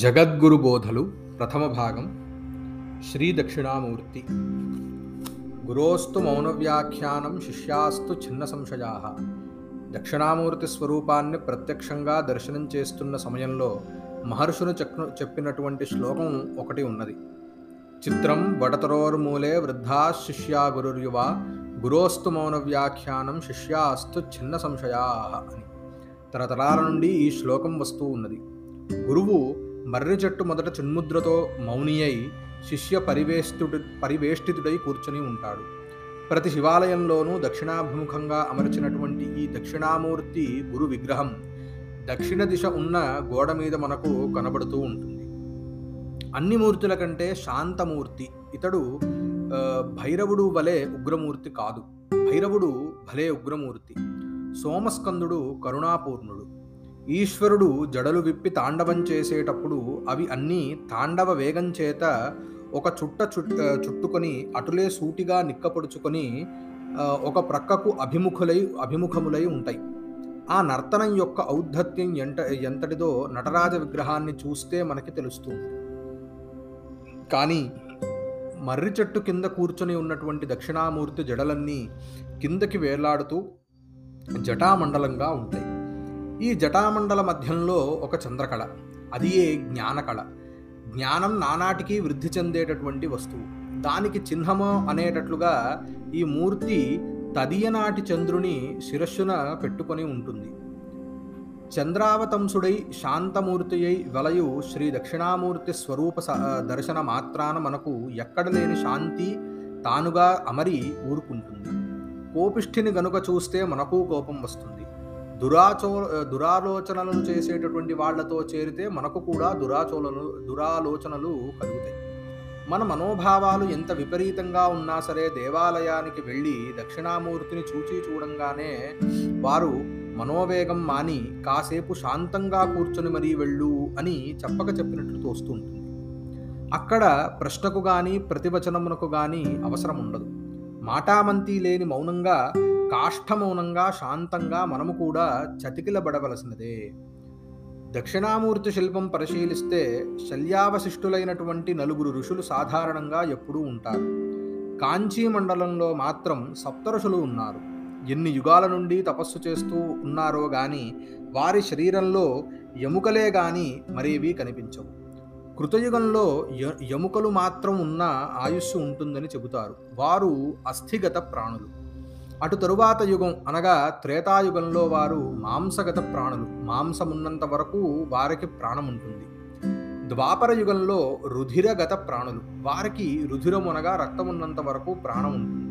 జగద్గురు బోధలు ప్రథమ భాగం శ్రీ దక్షిణామూర్తి. గురోస్తు మౌనవ్యాఖ్యానం శిష్యాస్తు చిన్న సంశయా. దక్షిణామూర్తి స్వరూపాన్ని ప్రత్యక్షంగా దర్శనం చేస్తున్న సమయంలో మహర్షులు చెప్పినటువంటి శ్లోకం ఒకటి ఉన్నది. చిత్రం వడతరోర్మూలే వృద్ధా శిష్యా గురుర్యువ గురోస్తు మౌనవ్యాఖ్యానం శిష్యాస్తు చిన్న సంశయా అని. తరతరాల నుండి ఈ శ్లోకం వస్తూ ఉన్నది. గురువు మర్రి చెట్టు మొదట చిన్ముద్రతో మౌని అయి శిష్య పరివేష్టుడు పరివేష్టితుడై కూర్చొని ఉంటాడు. ప్రతి శివాలయంలోనూ దక్షిణాభిముఖంగా అమర్చినటువంటి ఈ దక్షిణామూర్తి గురు విగ్రహం దక్షిణ దిశ ఉన్న గోడ మీద మనకు కనబడుతూ ఉంటుంది. అన్ని మూర్తుల కంటే శాంతమూర్తి. ఇతడు భైరవుడు వలె ఉగ్రమూర్తి కాదు. భైరవుడు భలే ఉగ్రమూర్తి. సోమస్కందుడు కరుణాపూర్ణుడు. ఈశ్వరుడు జడలు విప్పి తాండవం చేసేటప్పుడు అవి అన్నీ తాండవ వేగం చేత ఒక చుట్ట చుట్ట చుట్టుకొని అటులే సూటిగా నిక్కపొడుచుకొని ఒక ప్రక్కకు అభిముఖులై అభిముఖములై ఉంటాయి. ఆ నర్తనం యొక్క ఔద్ధత్యం ఎంత ఎంతటిదో నటరాజ విగ్రహాన్ని చూస్తే మనకి తెలుస్తుంది. కానీ మర్రి చెట్టు కింద కూర్చొని ఉన్నటువంటి దక్షిణామూర్తి జడలన్నీ కిందకి వేలాడుతూ జటామండలంగా ఉంటాయి. ఈ జటామండల మధ్యంలో ఒక చంద్రకళ. అది ఏ జ్ఞానకళ? జ్ఞానం నానాటికి వృద్ధి చెందేటటువంటి వస్తువు. దానికి చిహ్నము అనేటట్లుగా ఈ మూర్తి తదియనాటి చంద్రుని శిరస్సున పెట్టుకొని ఉంటుంది. చంద్రావతంసుడై శాంతమూర్తి అయి వలయు శ్రీ దక్షిణామూర్తి స్వరూప దర్శన మాత్రాన మనకు ఎక్కడ లేని శాంతి తానుగా అమరి ఊరుకుంటుంది. కోపిష్ఠిని గనుక చూస్తే మనకు కోపం వస్తుంది. దురాచో దురాలోచనలను చేసేటటువంటి వాళ్ళతో చేరితే మనకు కూడా దురాచోలను దురాలోచనలు కలుగుతాయి. మన మనోభావాలు ఎంత విపరీతంగా ఉన్నా సరే దేవాలయానికి వెళ్ళి దక్షిణామూర్తిని చూచి చూడంగానే వారు మనోవేగం మాని కాసేపు శాంతంగా కూర్చొని మరీ వెళ్ళు అని చెప్పక చెప్పినట్లు తోస్తుంటుంది అక్కడ ప్రశ్నకు కానీ ప్రతివచనమునకు కానీ అవసరం ఉండదు మాటామంతి లేని మౌనంగా కాష్ఠమౌనంగా శాంతంగా మనము కూడా చతికిలబడవలసినదే. దక్షిణామూర్తి శిల్పం పరిశీలిస్తే శల్యావశిష్టులైనటువంటి నలుగురు ఋషులు సాధారణంగా ఎప్పుడూ ఉంటారు. కాంచీ మండలంలో మాత్రం సప్తఋషులు ఉన్నారు. ఎన్ని యుగాల నుండి తపస్సు చేస్తూ ఉన్నారో గాని వారి శరీరంలో ఎముకలే గాని మరేవీ కనిపించవు. కృతయుగంలో ఎముకలు మాత్రం ఉన్న ఆయుస్సు ఉంటుందని చెబుతారు. వారు అస్థిగత ప్రాణులు. అటు తరువాత యుగం అనగా త్రేతాయుగంలో వారు మాంసగత ప్రాణులు మాంసమున్నంత వరకు వారికి ప్రాణం ఉంటుంది ద్వాపర యుగంలో రుధిరగత ప్రాణులు వారికి రుధిరం అనగా రక్తమున్నంత వరకు ప్రాణం ఉంటుంది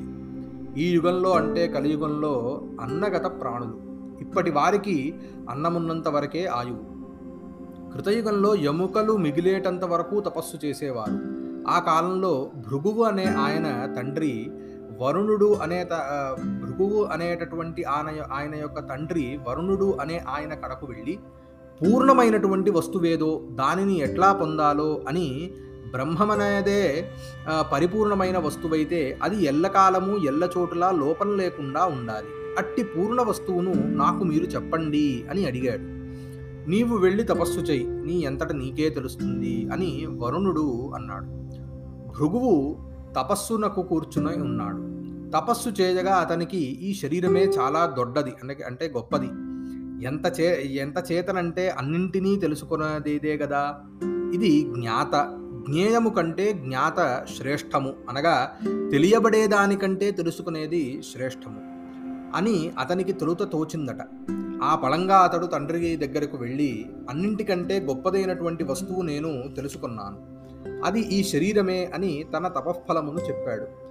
ఈ యుగంలో అంటే కలియుగంలో అన్నగత ప్రాణులు ఇప్పటి వారికి అన్నమున్నంత వరకే ఆయువు. కృతయుగంలో ఎముకలు మిగిలేటంత వరకు తపస్సు చేసేవారు. ఆ కాలంలో భృగువు అనే ఆయన తండ్రి వరుణుడు అనే త- భృగువు అనేటటువంటి ఆయన ఆయన యొక్క తండ్రి వరుణుడు అనే ఆయన కడకు వెళ్ళి పూర్ణమైనటువంటి వస్తువేదో దానిని ఎట్లా పొందాలో అని బ్రహ్మమనేదే పరిపూర్ణమైన వస్తువైతే అది ఎల్లకాలము ఎల్ల చోటులా లోపం లేకుండా ఉండాలి. అట్టి పూర్ణ వస్తువును నాకు మీరు చెప్పండి అని అడిగాడు. నీవు వెళ్ళి తపస్సు చెయ్యి నీ ఎంతట నీకే తెలుస్తుంది అని వరుణుడు అన్నాడు. భృగువు తపస్సునకు కూర్చుని ఉన్నాడు. తపస్సు చేయగా అతనికి ఈ శరీరమే చాలా దొడ్డది అంటే అంటే గొప్పది. ఎంత చే ఎంత చేతనంటే అన్నింటినీ తెలుసుకునేదే కదా ఇది జ్ఞాత జ్ఞేయము కంటే జ్ఞాత శ్రేష్టము అనగా తెలియబడేదానికంటే తెలుసుకునేది శ్రేష్టము అని అతనికి తొలుత తోచిందట. ఆ పళంగా అతడు తండ్రి దగ్గరకు వెళ్ళి అన్నింటికంటే గొప్పదైనటువంటి వస్తువు నేను తెలుసుకున్నాను. అది ఈ శరీరమే అని తన తపఫలమును చెప్పాడు.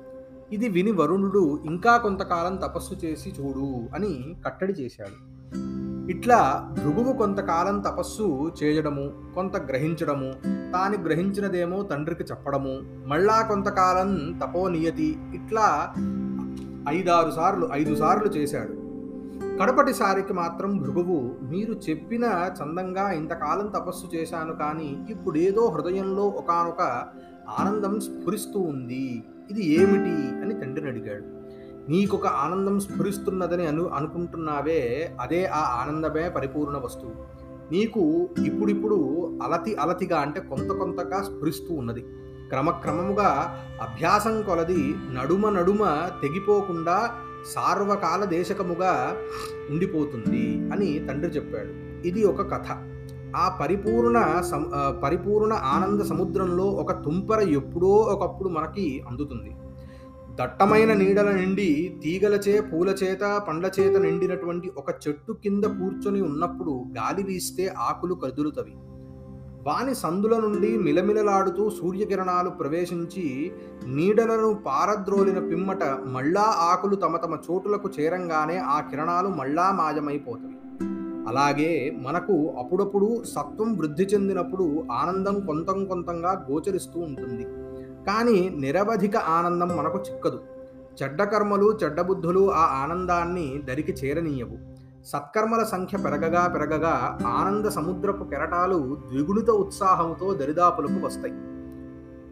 ఇది విని వరుణుడు ఇంకా కొంతకాలం తపస్సు చేసి చూడు అని కట్టడి చేశాడు. ఇట్లా భృగువు కొంతకాలం తపస్సు చేయడము కొంత గ్రహించడము తాను గ్రహించినదేమో తండ్రికి చెప్పడము మళ్ళా కొంతకాలం తపోనియతి ఇట్లా ఐదారు సార్లు ఐదు సార్లు చేశాడు. కడపటిసారికి మాత్రం భృగువు మీరు చెప్పిన చందంగా ఇంతకాలం తపస్సు చేశాను కానీ ఇప్పుడేదో హృదయంలో ఒకానొక ఆనందం స్ఫురిస్తూ ఉంది. ఇది ఏమిటి? అని తండ్రిని అడిగాడు. నీకొక ఆనందం స్ఫురిస్తున్నదని అను అనుకుంటున్నావే అదే ఆ ఆనందమే పరిపూర్ణ వస్తువు. నీకు ఇప్పుడిప్పుడు అలతి అలతిగా అంటే కొంత కొంతగా స్ఫురిస్తూ ఉన్నది. క్రమక్రమముగా అభ్యాసం కొలది నడుమ నడుమ తెగిపోకుండా సార్వకాల దేశకముగా ఉండిపోతుంది అని తండ్రి చెప్పాడు. ఇది ఒక కథ. ఆ పరిపూర్ణ సమ పరిపూర్ణ ఆనంద సముద్రంలో ఒక తుంపర ఎప్పుడో ఒకప్పుడు మనకి అందుతుంది. దట్టమైన నీడల నిండి తీగలచే పూల చేత పండ్ల చేత నిండినటువంటి ఒక చెట్టు కింద కూర్చొని ఉన్నప్పుడు గాలి వీస్తే ఆకులు కదులుతవి. వాని సందుల నుండి మిలమిలలాడుతూ సూర్యకిరణాలు ప్రవేశించి నీడలను పారద్రోలిన పిమ్మట మళ్ళా ఆకులు తమ తమ చోటులకు చేరంగానే ఆ కిరణాలు మళ్ళా మాయమైపోతాయి. అలాగే మనకు అప్పుడప్పుడు సత్వం వృద్ధి చెందినప్పుడు ఆనందం కొంతం కొంతంగా గోచరిస్తూ ఉంటుంది. కానీ నిరవధిక ఆనందం మనకు చిక్కదు. చెడ్డ కర్మలు చెడ్డ బుద్ధులు ఆ ఆనందాన్ని దరికి చేరనీయవు. సత్కర్మల సంఖ్య పెరగగా పెరగగా ఆనంద సముద్రపు కెరటాలు ద్విగుణిత ఉత్సాహంతో దరిదాపులకు వస్తాయి.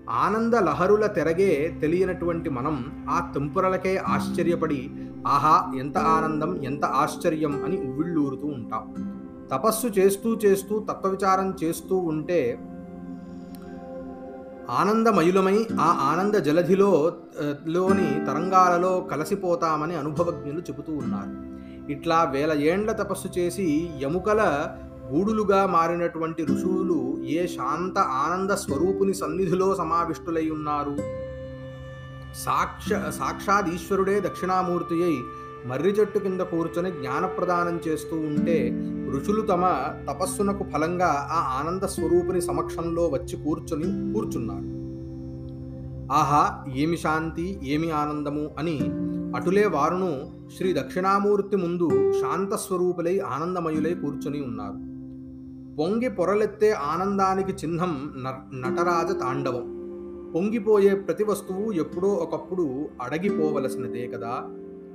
ఆనంద లహరుల తెరగే తెలియనటువంటి మనం ఆ తుంపురలకే ఆశ్చర్యపడి ఆహా ఎంత ఆనందం ఎంత ఆశ్చర్యం అని ఉవ్విళ్ళూరుతూ ఉంటాం. తపస్సు చేస్తూ చేస్తూ తత్వవిచారం చేస్తూ ఉంటే ఆనందమయులమై ఆ ఆనంద జలధిలో లోని తరంగాలలో కలసిపోతామని అనుభవజ్ఞులు చెబుతూ ఉన్నారు. ఇట్లా వేల ఏండ్ల తపస్సు చేసి ఎముకల గూడులుగా మారినటువంటి ఋషువులు ఏ శాంత ఆనంద స్వరూపుని సన్నిధిలో సమావిష్టులై ఉన్నారు? సాక్ష సాక్షాత్ ఈశ్వరుడే దక్షిణామూర్తి అయి మర్రి చెట్టు కింద కూర్చొని జ్ఞానప్రదానం చేస్తూ ఉంటే ఋషులు తమ తపస్సునకు ఫలంగా ఆ ఆనంద స్వరూపుని సమక్షంలో వచ్చి కూర్చొని కూర్చున్నారు. ఆహా ఏమి శాంతి ఏమి ఆనందము అని అటులే వారును శ్రీ దక్షిణామూర్తి ముందు శాంత స్వరూపులై ఆనందమయులై కూర్చొని ఉన్నారు. పొంగి పొరలెత్తే ఆనందానికి చిహ్నం న- నటరాజ తాండవం. పొంగిపోయే ప్రతి వస్తువు ఎప్పుడో ఒకప్పుడు అడగిపోవలసినదే కదా.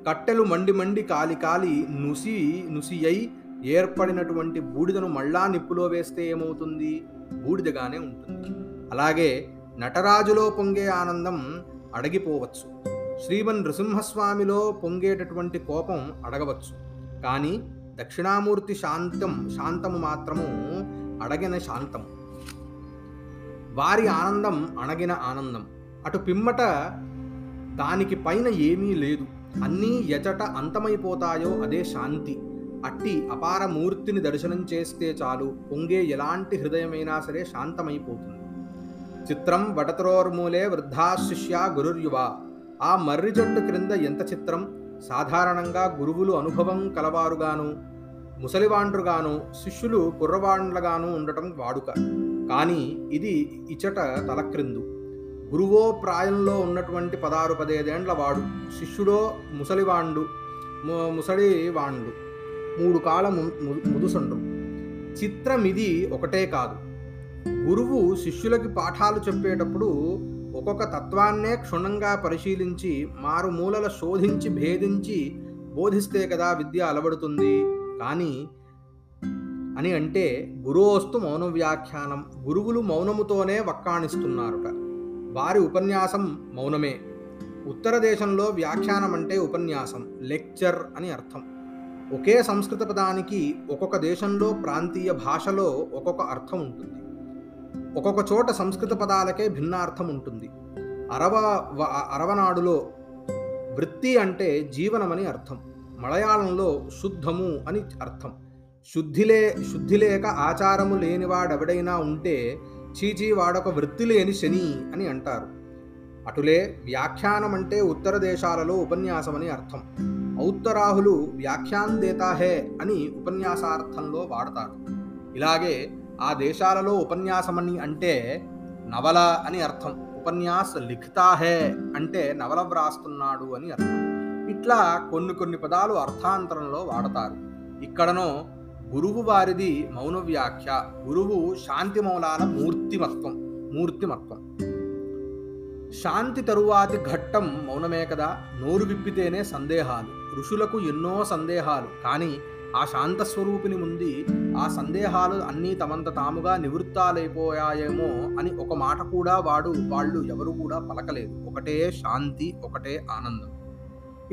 కట్టెలు మండి మండి కాలి కాలి నుసి నుసి అయి ఏర్పడినటువంటి బూడిదను మళ్ళా నిప్పులో వేస్తే ఏమవుతుంది? బూడిదగానే ఉంటుంది. అలాగే నటరాజులో పొంగే ఆనందం అడగిపోవచ్చు. శ్రీమన్ నృసింహస్వామిలో పొంగేటటువంటి కోపం అడగవచ్చు. కానీ దక్షిణామూర్తి శాంతం శాంతము మాత్రము అడగిన శాంతం వారి ఆనందం అణగిన ఆనందం. అటు పిమ్మట దానికి పైన ఏమీ లేదు. అన్నీ ఎచట అంతమైపోతాయో అదే శాంతి. అట్టి అపార మూర్తిని దర్శనం చేస్తే చాలు. పొంగే ఎలాంటి హృదయమైనా సరే శాంతమైపోతుంది. చిత్రం వటతరోర్మూలే వృద్ధా శిష్య గురుర్యువ. ఆ మర్రి జట్టు క్రింద ఎంత చిత్రం? సాధారణంగా గురువులు అనుభవం కలవారుగాను ముసలివాండ్రుగాను శిష్యులు కుర్రవాండ్లగాను ఉండటం వాడుక. కానీ ఇది ఇచట తలక్రిందు. గురువో ప్రాయంలో ఉన్నటువంటి పదారు పదేదేండ్ల వాడు. శిష్యుడో ముసలివాండు ము- ముసలివాండు. మూడు కాల ము- ము- ముదుసండ్రు. చిత్రం ఇది ఒకటే కాదు. గురువు శిష్యులకి పాఠాలు చెప్పేటప్పుడు ఒక్కొక్క తత్వాన్నే క్షుణ్ణంగా పరిశీలించి మారుమూలల శోధించి భేదించి బోధిస్తే కదా విద్య అలవడుతుంది. కానీ అని అంటే గురువస్తు మౌన వ్యాఖ్యానం గురువులు మౌనముతోనే వక్కాణిస్తున్నారుట. వారి ఉపన్యాసం మౌనమే. ఉత్తర దేశంలో వ్యాఖ్యానం అంటే ఉపన్యాసం లెక్చర్ అని అర్థం. ఒకే సంస్కృత పదానికి ఒక్కొక్క దేశంలో ప్రాంతీయ భాషలో ఒక్కొక్క అర్థం ఉంటుంది. ఒక్కొక్క చోట సంస్కృత పదాలకే భిన్నార్థం ఉంటుంది. అరవ అరవనాడులో వృత్తి అంటే జీవనమని అర్థం. మలయాళంలో శుద్ధము అని అర్థం. శుద్ధిలే శుద్ధి లేక ఆచారము లేనివాడెవడైనా ఉంటే చీచీ వాడొక వృత్తి లేని శని అని అంటారు. అటులే వ్యాఖ్యానం అంటే ఉత్తర దేశాలలో ఉపన్యాసం అని అర్థం. ఔత్తరాహులు వ్యాఖ్యాన్ దేతాహే అని ఉపన్యాసార్థంలో వాడతారు. ఇలాగే ఆ దేశాలలో ఉపన్యాసమని అంటే నవల అని అర్థం. ఉపన్యాస్ లిఖితాహే అంటే నవల వ్రాస్తున్నాడు అని అర్థం. ఇట్లా కొన్ని కొన్ని పదాలు అర్థాంతరంలో వాడతారు. ఇక్కడనో గురువు వారిది మౌన వ్యాఖ్య గురువు శాంతి మౌలాల మూర్తిమత్వం మూర్తిమత్వం. శాంతి తరువాతి ఘట్టం మౌనమే కదా నోరు విప్పితేనే సందేహాలు. ఋషులకు ఎన్నో సందేహాలు కానీ ఆ శాంత స్వరూపిని ముందు ఆ సందేహాలు అన్నీ తమంత తాముగా నివృత్తాలైపోయాయేమో అని ఒక మాట కూడా వాడు వాళ్ళు ఎవరు కూడా పలకలేదు. ఒకటే శాంతి ఒకటే ఆనందం.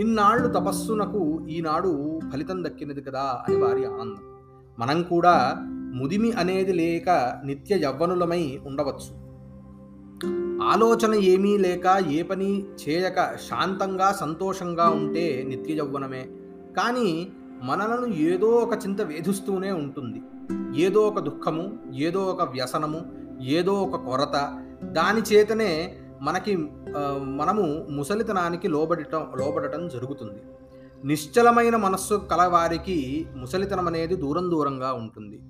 ఇన్నాళ్ళు తపస్సునకు ఈనాడు ఫలితం దక్కినది కదా అని వారి ఆనందం. మనం కూడా ముదిమి అనేది లేక నిత్య యవ్వనులమై ఉండవచ్చు. ఆలోచన ఏమీ లేక ఏ పని చేయక శాంతంగా సంతోషంగా ఉంటే నిత్య యవ్వనమే. కానీ మనలను ఏదో ఒక చింత వేధిస్తూనే ఉంటుంది. ఏదో ఒక దుఃఖము ఏదో ఒక వ్యసనము ఏదో ఒక కొరత దాని చేతనే మనకి మనము ముసలితనానికి లోబడటం లోబడటం జరుగుతుంది. నిశ్చలమైన మనస్సు కలవారికి ముసలితనం అనేది దూరం దూరంగా ఉంటుంది.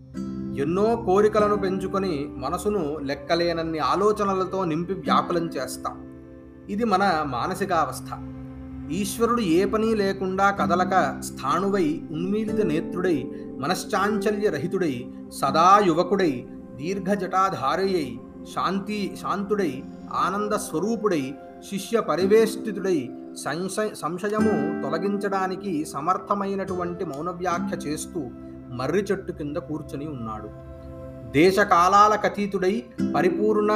ఎన్నో కోరికలను పెంచుకొని మనసును లెక్కలేనన్ని ఆలోచనలతో నింపి వ్యాకులం చేస్తాం. ఇది మన మానసికావస్థ. ఈశ్వరుడు ఏ పని లేకుండా కదలక స్థాణువై ఉన్మీలిత నేత్రుడై మనశ్చాంచల్య రహితుడై సదా యువకుడై దీర్ఘజటాధారయై శాంతి శాంతుడై ఆనంద స్వరూపుడై శిష్య పరివేష్టితుడై సంశయ సంశయము తొలగించడానికి సమర్థమైనటువంటి మౌనవ్యాఖ్య చేస్తూ మర్రి చెట్టు కింద కూర్చొని ఉన్నాడు. దేశకాలాల కతీతుడై పరిపూర్ణ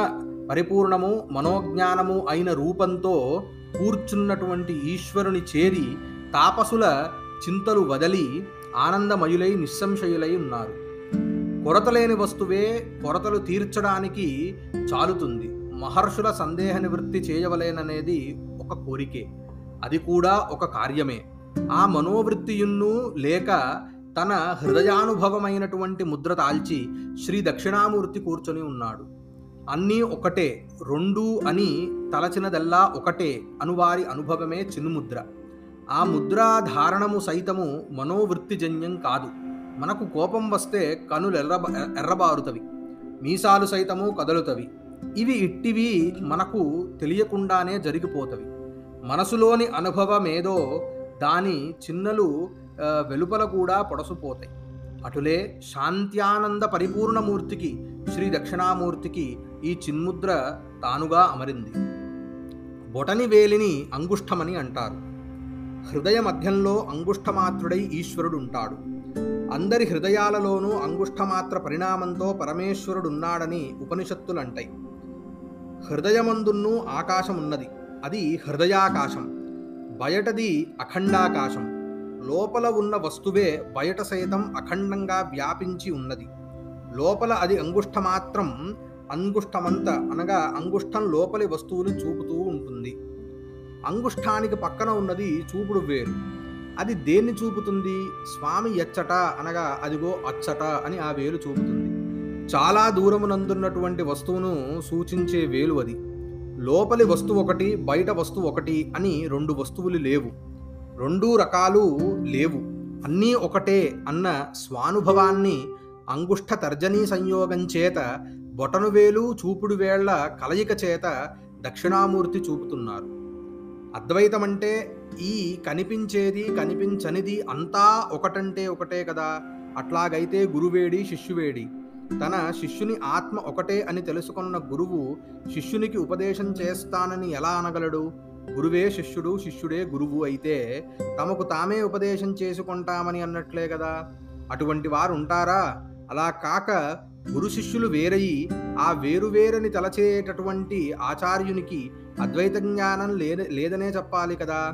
పరిపూర్ణము మనోజ్ఞానము అయిన రూపంతో కూర్చున్నటువంటి ఈశ్వరుని చేరి తాపసుల చింతలు వదలి ఆనందమయులై నిస్సంశయులై ఉన్నారు. కొరతలేని వస్తువే కొరతలు తీర్చడానికి చాలుతుంది. మహర్షుల సందేహ నివృత్తి చేయవలేననేది ఒక కోరికే. అది కూడా ఒక కార్యమే. ఆ మనోవృత్తియున్ను లేక తన హృదయానుభవమైనటువంటి ముద్ర తాల్చి శ్రీ దక్షిణామూర్తి కూర్చొని ఉన్నాడు. అన్నీ ఒకటే రెండు అని తలచినదల్లా ఒకటే అనువారి అనుభవమే చిన్నుముద్ర. ఆ ముద్రాధారణము సైతము మనోవృత్తిజన్యం కాదు. మనకు కోపం వస్తే కనులు ఎర్రబ ఎర్రబారుతవి. మీసాలు సైతము కదలుతవి. ఇవి ఇట్టివి మనకు తెలియకుండానే జరిగిపోతవి. మనసులోని అనుభవమేదో దాని చిన్నలు వెలుపల కూడా పొడసుపోతాయి. అటులే శాంత్యానంద పరిపూర్ణమూర్తికి శ్రీ దక్షిణామూర్తికి ఈ చిన్ముద్ర తానుగా అమరింది. బొటని వేలిని అంగుష్టమని అంటారు. హృదయ మధ్యంలో అంగుష్టమాత్రుడై ఈశ్వరుడు ఉంటాడు అందరి హృదయాలలోనూ అంగుష్టమాత్ర పరిణామంతో పరమేశ్వరుడున్నాడని ఉపనిషత్తులంటాయి హృదయమందున్ను ఆకాశం ఉన్నది అది హృదయాకాశం. బయటది అఖండాకాశం. లోపల ఉన్న వస్తువే బయట సైతం అఖండంగా వ్యాపించి ఉన్నది. లోపల అది అంగుష్ఠమాత్రం అంగుష్టమంత అనగా అంగుష్టం లోపలి వస్తువులు చూపుతూ ఉంటుంది. అంగుష్టానికి పక్కన ఉన్నది చూపుడు వేరు. అది దేన్ని చూపుతుంది? స్వామి ఎచ్చట అనగా అదిగో అచ్చట అని ఆ వేలు చూపుతుంది. చాలా దూరమునందున్నటువంటి వస్తువును సూచించే వేలు అది. లోపలి వస్తువు ఒకటి బయట వస్తువు ఒకటి అని రెండు వస్తువులు లేవు. రెండు రకాలు లేవు. అన్నీ ఒకటే అన్న స్వానుభవాన్ని అంగుష్ట తర్జనీ సంయోగం చేత బొటను వేలు చూపుడు వేళ్ళ కలయిక చేత దక్షిణామూర్తి చూపుతున్నారు. అద్వైతమంటే ఈ కనిపించేది కనిపించనిది అంతా ఒకటంటే ఒకటే కదా. అట్లాగైతే గురువేడి శిష్యువేడి. తన శిష్యుని ఆత్మ ఒకటే అని తెలుసుకున్న గురువు శిష్యునికి ఉపదేశం చేస్తానని ఎలా అనగలడు? గురువే శిష్యుడు శిష్యుడే గురువు అయితే తమకు తామే ఉపదేశం చేసుకుంటామని అన్నట్లే కదా. అటువంటి వారు ఉంటారా అలా కాక గురు శిష్యులు వేరయి ఆ వేరువేరని తలచేటటువంటి ఆచార్యునికి అద్వైత జ్ఞానం లేదనే చెప్పాలి కదా.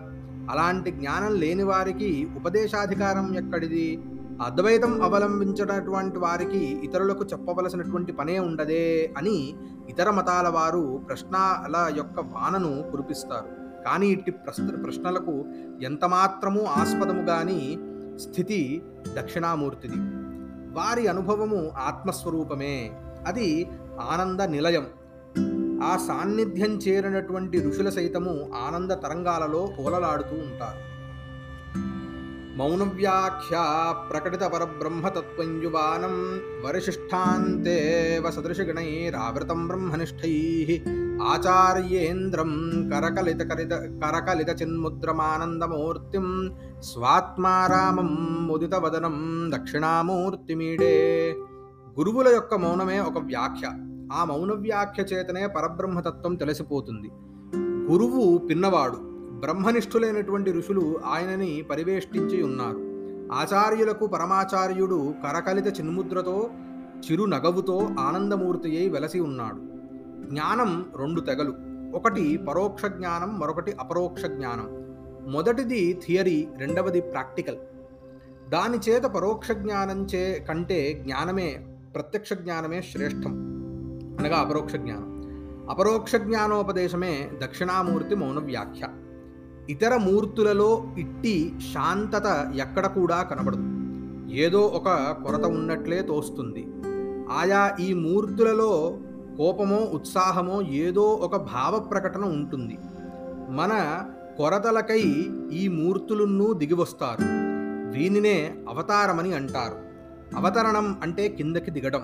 అలాంటి జ్ఞానం లేని వారికి ఉపదేశాధికారం ఎక్కడిది? అద్వైతం అవలంబించినటువంటి వారికి ఇతరులకు చెప్పవలసినటువంటి పనే ఉండదే అని ఇతర మతాల వారు ప్రశ్నల యొక్క వానను కురిపిస్తారు. కానీ ఇట్టి ప్రశ్న ప్రశ్నలకు ఎంతమాత్రమూ ఆస్పదము గాని స్థితి దక్షిణామూర్తిది. వారి అనుభవము ఆత్మస్వరూపమే. అది ఆనంద నిలయం. ఆ సాన్నిధ్యం చేరినటువంటి ఋషుల సైతము ఆనంద తరంగాలలో పోలలాడుతూ ఉంటారు. మౌనవ్యాఖ్యా ప్రకటిత పరబ్రహ్మతత్వం యువానం వరిశిష్టాంతే సదృశగణైరావృతం బ్రహ్మనిష్టై ఆచార్యేంద్రం కరకలిత కరిత కరకలిత చిన్ముద్రమానందమూర్తిం స్వాత్మారామం ముదిత వదనం దక్షిణామూర్తిమీడే గురువుల యొక్క మౌనమే ఒక వ్యాఖ్య. ఆ మౌన వ్యాఖ్య చేతనే పరబ్రహ్మతత్వం తెలిసిపోతుంది. గురువు పిన్నవాడు. బ్రహ్మనిష్ఠులైనటువంటి ఋషులు ఆయనని పరివేష్టించి ఉన్నారు. ఆచార్యులకు పరమాచార్యుడు కరకలిత చిన్ముద్రతో చిరు నగవుతో ఆనందమూర్తి అయి వెలసి ఉన్నాడు. జ్ఞానం రెండు తెగలు. ఒకటి పరోక్ష జ్ఞానం మరొకటి అపరోక్ష జ్ఞానం. మొదటిది థియరీ రెండవది ప్రాక్టికల్. దాని చేత పరోక్ష జ్ఞానం చే కంటే జ్ఞానమే ప్రత్యక్ష జ్ఞానమే శ్రేష్టం. అనగా అపరోక్ష జ్ఞానం. అపరోక్ష జ్ఞానోపదేశమే దక్షిణామూర్తి మౌన వ్యాఖ్య ఇతర మూర్తులలో ఇట్టి శాంతత ఎక్కడ కూడా కనబడదు. ఏదో ఒక కొరత ఉన్నట్లే తోస్తుంది. ఆయా ఈ మూర్తులలో కోపమో ఉత్సాహమో ఏదో ఒక భావ ప్రకటన ఉంటుంది. మన కొరతలకై ఈ మూర్తులను దిగివస్తారు. దీనినే అవతారమని అంటారు. అవతరణం అంటే కిందకి దిగడం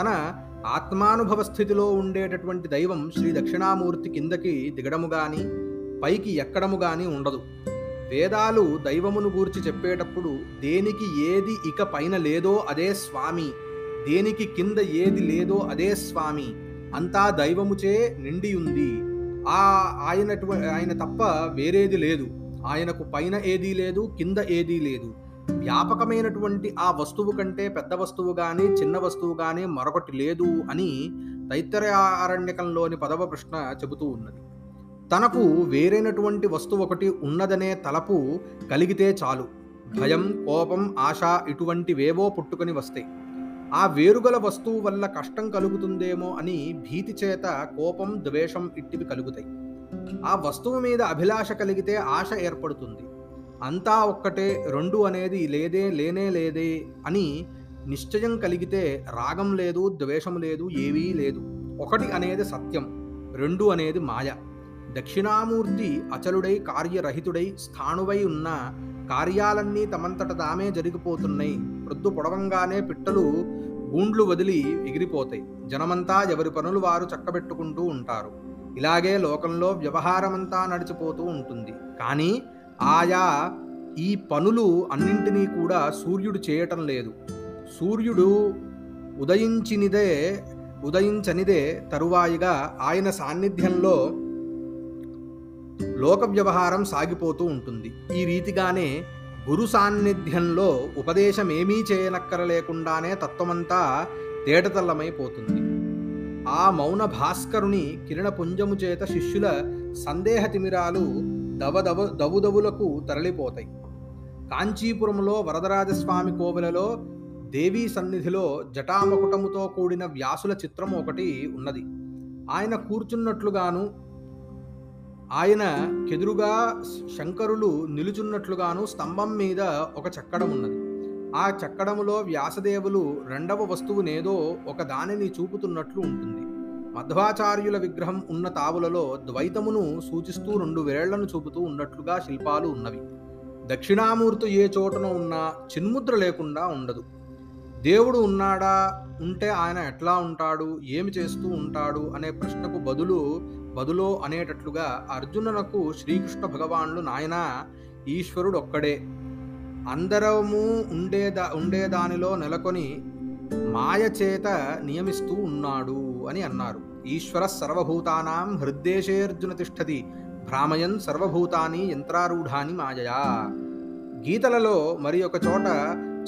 తన ఆత్మానుభవ స్థితిలో ఉండేటటువంటి దైవం శ్రీ దక్షిణామూర్తి కిందకి దిగడము కానీ పైకి ఎక్కడము గాని ఉండదు. వేదాలు దైవమును గూర్చి చెప్పేటప్పుడు దేనికి ఏది ఇక పైన లేదో అదే స్వామి దేనికి కింద ఏది లేదో అదే స్వామి అంతా దైవముచే నిండి ఉంది. ఆ ఆయన ఆయన తప్ప వేరేది లేదు. ఆయనకు పైన ఏదీ లేదు కింద ఏదీ లేదు. వ్యాపకమైనటువంటి ఆ వస్తువు కంటే పెద్ద వస్తువు కానీ చిన్న వస్తువు కానీ మరొకటి లేదు అని తైత్తరారణ్యకంలోని పదవ ప్రశ్న చెబుతూ ఉన్నది. తనకు వేరైనటువంటి వస్తువు ఒకటి ఉన్నదనే తలపు కలిగితే చాలు. భయం కోపం ఆశ ఇటువంటివేవో పుట్టుకొని వస్తాయి. ఆ వేరుగల వస్తువు వల్ల కష్టం కలుగుతుందేమో అని భీతి చేత కోపం ద్వేషం ఇట్టివి కలుగుతాయి. ఆ వస్తువు మీద అభిలాష కలిగితే ఆశ ఏర్పడుతుంది. అంతా ఒక్కటే రెండు అనేది లేదే లేనే లేదే అని నిశ్చయం కలిగితే రాగం లేదు ద్వేషం లేదు ఏవీ లేదు. ఒకటి అనేది సత్యం రెండు అనేది మాయ. దక్షిణామూర్తి అచలుడై కార్యరహితుడై స్థాణువై ఉన్న కార్యాలన్నీ తమంతట తామే జరిగిపోతున్నాయి. ప్రొద్దు పొడవంగానే పిట్టలు గూండ్లు వదిలి ఎగిరిపోతాయి. జనమంతా ఎవరి పనులు వారు చక్కబెట్టుకుంటూ ఉంటారు. ఇలాగే లోకంలో వ్యవహారమంతా నడిచిపోతూ ఉంటుంది. కానీ ఆయా ఈ పనులు అన్నింటినీ కూడా సూర్యుడు చేయటం లేదు. సూర్యుడు ఉదయించినిదే ఉదయించనిదే తరువాయిగా ఆయన సాన్నిధ్యంలో లోక వ్యవహారం సాగిపోతూ ఉంటుంది. ఈ రీతిగానే గురు సాన్నిధ్యంలో ఉపదేశం ఏమీ చేయనక్కరలేకుండానే తత్వమంతా తేటతల్లమైపోతుంది ఆ మౌన భాస్కరుని కిరణపుంజము చేత శిష్యుల సందేహ తిమిరాలు దవదవ దవుదవులకు తరలిపోతాయి. కాంచీపురంలో వరదరాజస్వామి కోవెలలో దేవీ సన్నిధిలో జటామకుటముతో కూడిన వ్యాసుల చిత్రం ఒకటి ఉన్నది. ఆయన కూర్చున్నట్లుగాను ఆయన కెదురుగా శంకరులు నిలుచున్నట్లుగాను స్తంభం మీద ఒక చక్కడం ఉన్నది. ఆ చక్కడములో వ్యాసదేవులు రెండవ వస్తువునేదో ఒక దానిని చూపుతున్నట్లు ఉంటుంది. మధ్వాచార్యుల విగ్రహం ఉన్న తావులలో ద్వైతమును సూచిస్తూ రెండు వేళ్ళను చూపుతూ ఉన్నట్లుగా శిల్పాలు ఉన్నవి. దక్షిణామూర్తి ఏ చోటన ఉన్నా చిన్ముద్ర లేకుండా ఉండదు. దేవుడు ఉన్నాడా? ఉంటే ఆయన ఎట్లా ఉంటాడు? ఏమి చేస్తూ ఉంటాడు? అనే ప్రశ్నకు బదులు బదులో అనేటట్లుగా అర్జునునకు శ్రీకృష్ణ భగవానుడు నాయన ఈశ్వరుడు ఒక్కడే. అందరము ఉండేదా ఉండేదానిలో నెలకొని మాయ చేత నియమిస్తూ ఉన్నాడు అని అన్నారు. ఈశ్వర సర్వభూతానాం హృద్దేశేర్జున తిష్టది భ్రామయన్ సర్వభూతాని యంత్రారూఢాని మాయయా. గీతలలో మరి ఒక చోట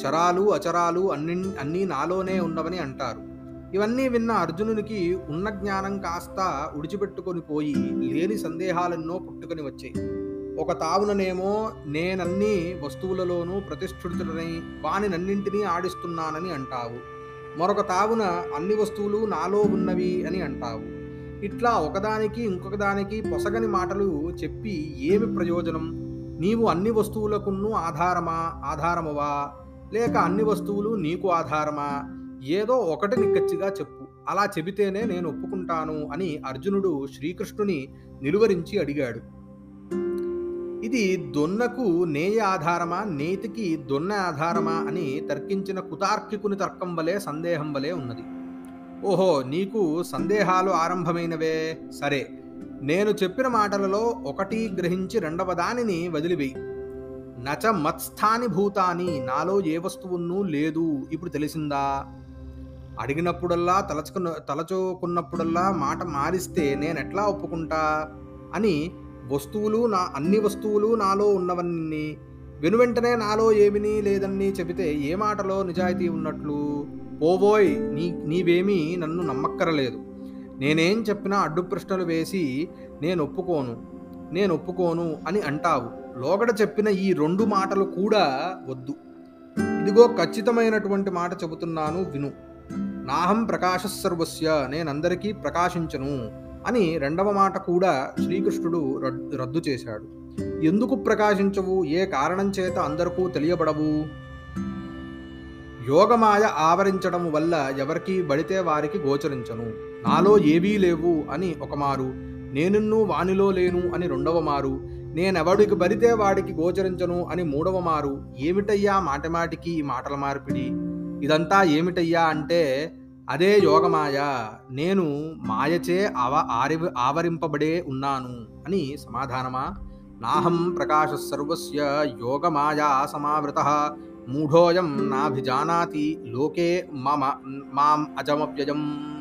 చరాలు అచరాలు అన్ని అన్నీ నాలోనే ఉన్నవని అంటారు. ఇవన్నీ విన్న అర్జునునికి ఉన్న జ్ఞానం కాస్త ఉడిచిపెట్టుకొని పోయి లేని సందేహాలెన్నో పుట్టుకొని వచ్చాయి. ఒక తావుననేమో నేనన్ని వస్తువులలోనూ ప్రతిష్ఠితుడనై వానినన్నింటినీ ఆడిస్తున్నానని అంటావు. మరొక తావున అన్ని వస్తువులు నాలో ఉన్నవి అని అంటావు. ఇట్లా ఒకదానికి ఇంకొక దానికి పొసగని మాటలు చెప్పి ఏమి ప్రయోజనం? నీవు అన్ని వస్తువులకున్ను ఆధారమా? ఆధారమువా? లేక అన్ని వస్తువులు నీకు ఆధారమా? ఏదో ఒకటి నిక్కచ్చిగా చెప్పు. అలా చెబితేనే నేను ఒప్పుకుంటాను అని అర్జునుడు శ్రీకృష్ణుని నిలువరించి అడిగాడు. ఇది దొన్నకు నేయ ఆధారమా నేతికి దొన్న ఆధారమా అని తర్కించిన కుతార్కికుని తర్కం వలె సందేహం వలె ఉన్నది. ఓహో నీకు సందేహాలు ఆరంభమైనవే? సరే. నేను చెప్పిన మాటలలో ఒకటి గ్రహించి రెండవ దానిని వదిలివేయి. నచ మత్స్థాని భూతాని నాలో ఏ వస్తువును లేదు. ఇప్పుడు తెలిసిందా? అడిగినప్పుడల్లా తలచుకున్న తలచుకున్నప్పుడల్లా మాట మారిస్తే నేను ఎట్లా ఒప్పుకుంటా? అని వస్తువులు నా అన్ని వస్తువులు నాలో ఉన్నవన్నీ వెనువెంటనే నాలో ఏమిని లేదని చెబితే ఏ మాటలో నిజాయితీ ఉన్నట్లు? పోబోయ్ నీ నీవేమీ నన్ను నమ్మక్కరలేదు. నేనేం చెప్పినా అడ్డు ప్రశ్నలు వేసి నేను ఒప్పుకోను నేను ఒప్పుకోను అని అంటావు. లోగడ చెప్పిన ఈ రెండు మాటలు కూడా వద్దు. ఇదిగో ఖచ్చితమైనటువంటి మాట చెబుతున్నాను విను. నాహం ప్రకాశ సర్వస్య నేనందరికీ ప్రకాశించను అని రెండవ మాట కూడా శ్రీకృష్ణుడు రద్దు చేశాడు. ఎందుకు ప్రకాశించవు? ఏ కారణం చేత అందరికూ తెలియబడవు? యోగమాయ ఆవరించడం వల్ల ఎవరికి బడితే వారికి గోచరించను. నాలో ఏవీ లేవు అని ఒక మారు నేనున్ను వానిలో లేను అని రెండవ మారు నేనెవడికి బడితే వాడికి గోచరించను అని మూడవ మారు ఏమిటయ్యా మాటమాటికి ఈ మాటల మార్పిడి? ఇదంతా ఏమిటయ్యా అంటే అదే యోగమాయ. నేను మాయచే ఆవ ఆరి ఆవరింపబడే ఉన్నాను అని సమాధానమా? నాహం ప్రకాశ సర్వస్య యోగమాయా సమావృత. మూఢోయం నాభిజానాతి లోకే మమ మాం అజమవ్యయం.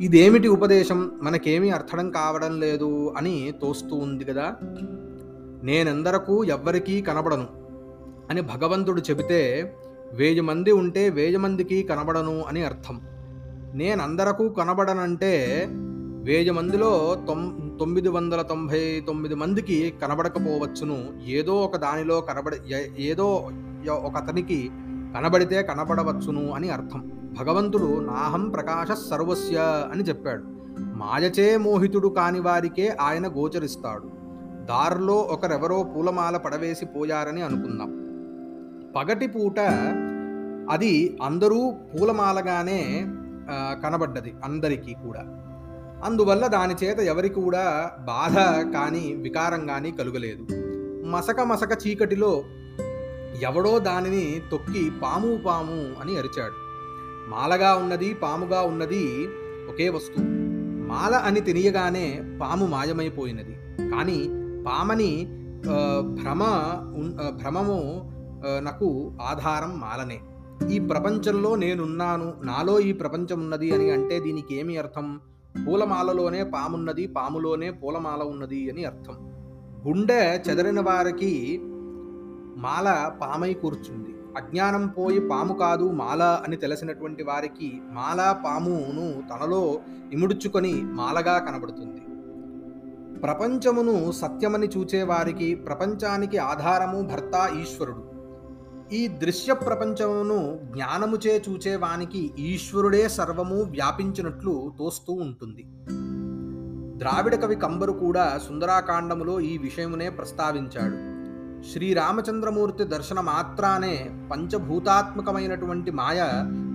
ఇదేమిటి ఉపదేశం? మనకేమీ అర్థం కావడం లేదు అని తోస్తూ ఉంది కదా? నేనందరకు ఎవ్వరికీ కనబడను అని భగవంతుడు చెబితే వేయి మంది ఉంటే వేయి మందికి కనబడను అని అర్థం. నేనందరకు కనబడనంటే వేయి మందిలో తొమ్ తొమ్మిది వందల తొంభై తొమ్మిది మందికి కనబడకపోవచ్చును. ఏదో ఒక దానిలో కనబడ ఏదో ఒక అతనికి కనబడితే కనబడవచ్చును అని అర్థం. భగవంతుడు నాహం ప్రకాశ సర్వస్య అని చెప్పాడు. మాయచే మోహితుడు కాని వారికే ఆయన గోచరిస్తాడు. దారిలో ఒకరెవరో పూలమాల పడవేసి పోయారని అనుకుందాం. పగటి పూట అది అందరూ పూలమాలగానే కనబడ్డది అందరికీ కూడా. అందువల్ల దాని చేత ఎవరి కూడా బాధ కానీ వికారం కానీ కలుగలేదు. మసక మసక చీకటిలో ఎవడో దానిని తొక్కి పాము పాము అని అరిచాడు. మాలగా ఉన్నది పాముగా ఉన్నది ఒకే వస్తువు. మాల అని తెలియగానే పాము మాయమైపోయినది. కానీ పామని భ్రమ భ్రమము నాకు ఆధారం మాలనే. ఈ ప్రపంచంలో నేనున్నాను నాలో ఈ ప్రపంచం ఉన్నది అని అంటే దీనికి ఏమి అర్థం? పూలమాలలోనే పామున్నది పాములోనే పూలమాల ఉన్నది అని అర్థం. గుండె చెదరిన వారికి మాల పామై కూర్చుంది. అజ్ఞానం పోయి పాము కాదు మాల అని తెలిసినటువంటి వారికి మాల పామును తనలో ఇముడుచుకొని మాలగా కనబడుతుంది. ప్రపంచమును సత్యమని చూచేవారికి ప్రపంచానికి ఆధారము భర్త ఈశ్వరుడు. ఈ దృశ్య ప్రపంచమును జ్ఞానముచే చూచేవానికి ఈశ్వరుడే సర్వము వ్యాపించినట్లు తోస్తూ ఉంటుంది. ద్రావిడ కవి కంబరు కూడా సుందరాకాండములో ఈ విషయమునే ప్రస్తావించాడు. శ్రీరామచంద్రమూర్తి దర్శన మాత్రానే పంచభూతాత్మకమైనటువంటి మాయ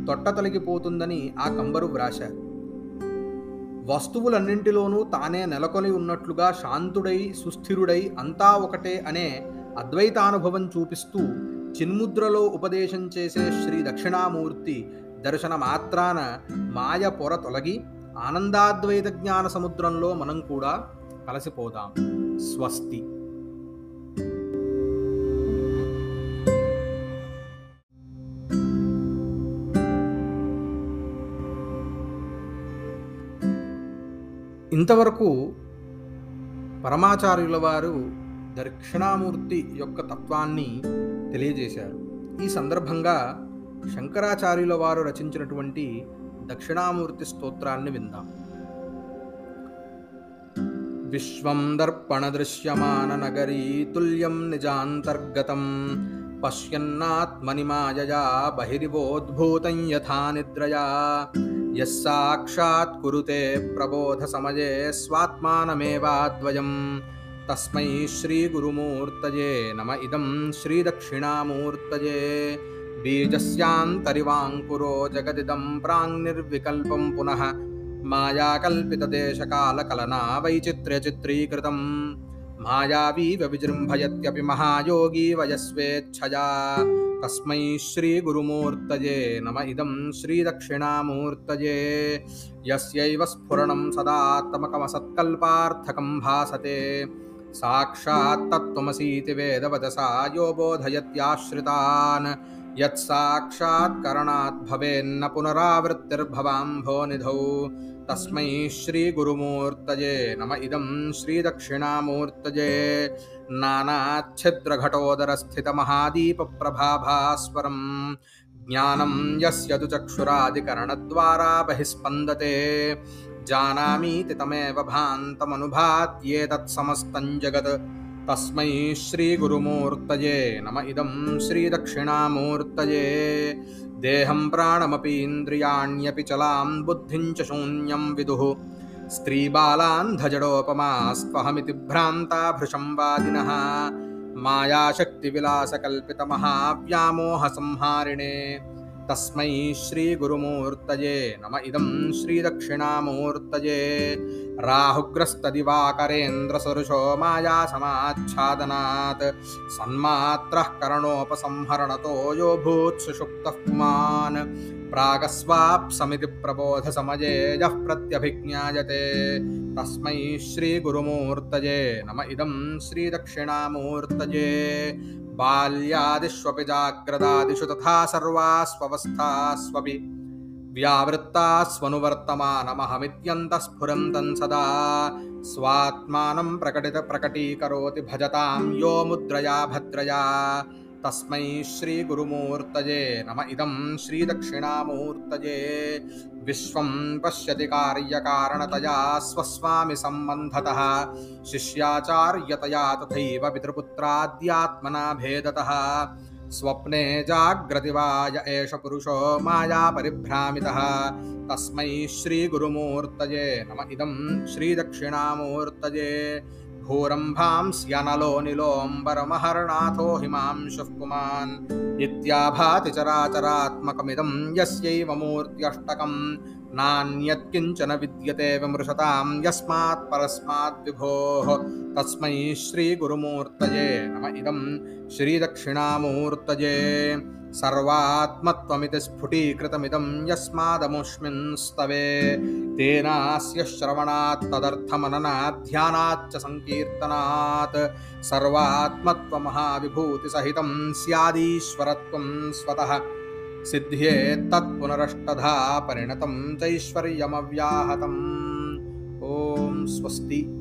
తొట్టతలిగిపోతుందని ఆ కంబరు వ్రాశారు. వస్తువులన్నింటిలోనూ తానే నెలకొని ఉన్నట్లుగా శాంతుడై సుస్థిరుడై అంతా ఒకటే అనే అద్వైతానుభవం చూపిస్తూ చిన్ముద్రలో ఉపదేశం చేసే శ్రీ దక్షిణామూర్తి దర్శన మాత్రాన మాయ పొర తొలగి ఆనందాద్వైత జ్ఞాన సముద్రంలో మనం కూడా కలసిపోదాం. స్వస్తి. ఇంతవరకు పరమాచార్యుల వారు దక్షిణామూర్తి యొక్క తత్వాన్ని తెలియజేశారు. ఈ సందర్భంగా శంకరాచార్యుల వారు రచించినటువంటి దక్షిణామూర్తి స్తోత్రాన్ని విందాం. విశ్వం దర్పణ దృశ్యమాన నగరీ తుల్యం నిజాంతర్గతం పశ్యన్నాత్మని మాయయా బహిరివోద్భూతం యథా నిద్రయా యస్సాక్షాత్ కురుతే ప్రబోధ సమయే స్వాత్మానమేవాద్వయం तस्मै श्रीगुरुमूर्तये नम इदं श्रीदक्षिणामूर्तये बीजस्यान्तरिवाङ्कुरो जगदिदं प्राङ्निर्विकल्पं पुनः मायाकल्पितदेशकालकलना वैचित्र्य चित्रीकृतं मायावीव विजृम्भयत्यपि महायोगी वयस्वेच्छया। तस्मै श्रीगुरुमूर्तये नम इदं श्रीदक्षिणामूर्तये। यस्यैव स्फुरणं सदात्मकमसत्कल्पार्थकं भासते। साक्षात्तत्त्वमसीति वेदवदसा यो बोधयत्याश्रितान्। यत्साक्षात्करणात् भवेन्न पुनरावृत्तिर्भवाम्भो निधौ। तस्मै श्रीगुरुमूर्तये नम इदं श्रीदक्षिणामूर्तये। नानाच्छिद्रघटोदरस्थितमहादीपप्रभाभास्वरम्। ज्ञानं यस्य तु चक्षुरादिकरणद्वारा बहिस्पन्दते। जानामीति तमेव भान्तमनुभात्येतत्समस्तं जगत्। तस्मै श्रीगुरुमूर्तये नम इदं श्रीदक्षिणामूर्तये। देहं प्राणमपि इन्द्रियाण्यपि चलां बुद्धिं च शून्यं विदुः। स्त्रीबालान्धजडोपमास्त्वहमिति भ्रान्ता भृशं वादिनः। मायाशक्तिविलासकल्पितमहाव्यामोहसंहारिणे। तस्मै श्रीगुरुमूर्तये नम। इदं श्रीदक्षिणामूर्तये। राहुग्रस्तदिवाकरेन्द्रसरुषो मायासमाच्छादनात्। सन्मात्रः करणोपसंहरणतो यो भूत्सुषुप्तः पुमान्। प्रागस्वाप्समिति प्रबोधसमये यः प्रत्यभिज्ञायते। तस्मै श्रीगुरुमूर्तये नम इदं श्रीदक्षिणामूर्तये। बाल्यादिष्वपि जाग्रदादिषु तथा सर्वास्वस्थास्वपि व्यावृत्तास्वनुवर्तमानमहमित्यन्तस्फुरं तं सदा। स्वात्मानं प्रकटितप्रकटीकरोति भजतां यो मुद्रया भद्रया। तस्मै श्रीगुरुमूर्तये नम इदं श्रीदक्षिणामूर्तये। विश्वं पश्यति कार्यकारणतया स्वस्वामिसम्बन्धतः शिष्याचार्यतया तथैव पितृपुत्राद्यात्मना भेदतः। स्वप्ने जाग्रतिवाय एष पुरुषो मायापरिभ्रामितः। तस्मै श्रीगुरुमूर्तये नम। इदं श्रीदक्षिणामूर्तये भूरम्भांस्यनलो निलोऽम्बरमहर्णाथो हिमांशुः पुमान् इत्याभाति चराचरात्मकमिदं यस्यैव मूर्त्यष्टकम्। नान्यत्किञ्चन विद्यते विमृशतां यस्मात् परस्मात् विभोः। तस्मै श्रीगुरुमूर्तये नम इदं श्रीदक्षिणामूर्तये। सर्वात्मत्वमिति स्फुटीकृतमिदं यस्मादमुष्मिंस्तवे। तेनास्य श्रवणात् तदर्थमननात् ध्यानाच्च सङ्कीर्तनात् सर्वात्मत्वमहाविभूतिसहितं स्यादीश्वरत्वं स्वतः। सिद्ध्येत्तत्पुनरष्टधा परिणतं चैश्वर्यमव्याहतम्। ॐ स्वस्ति।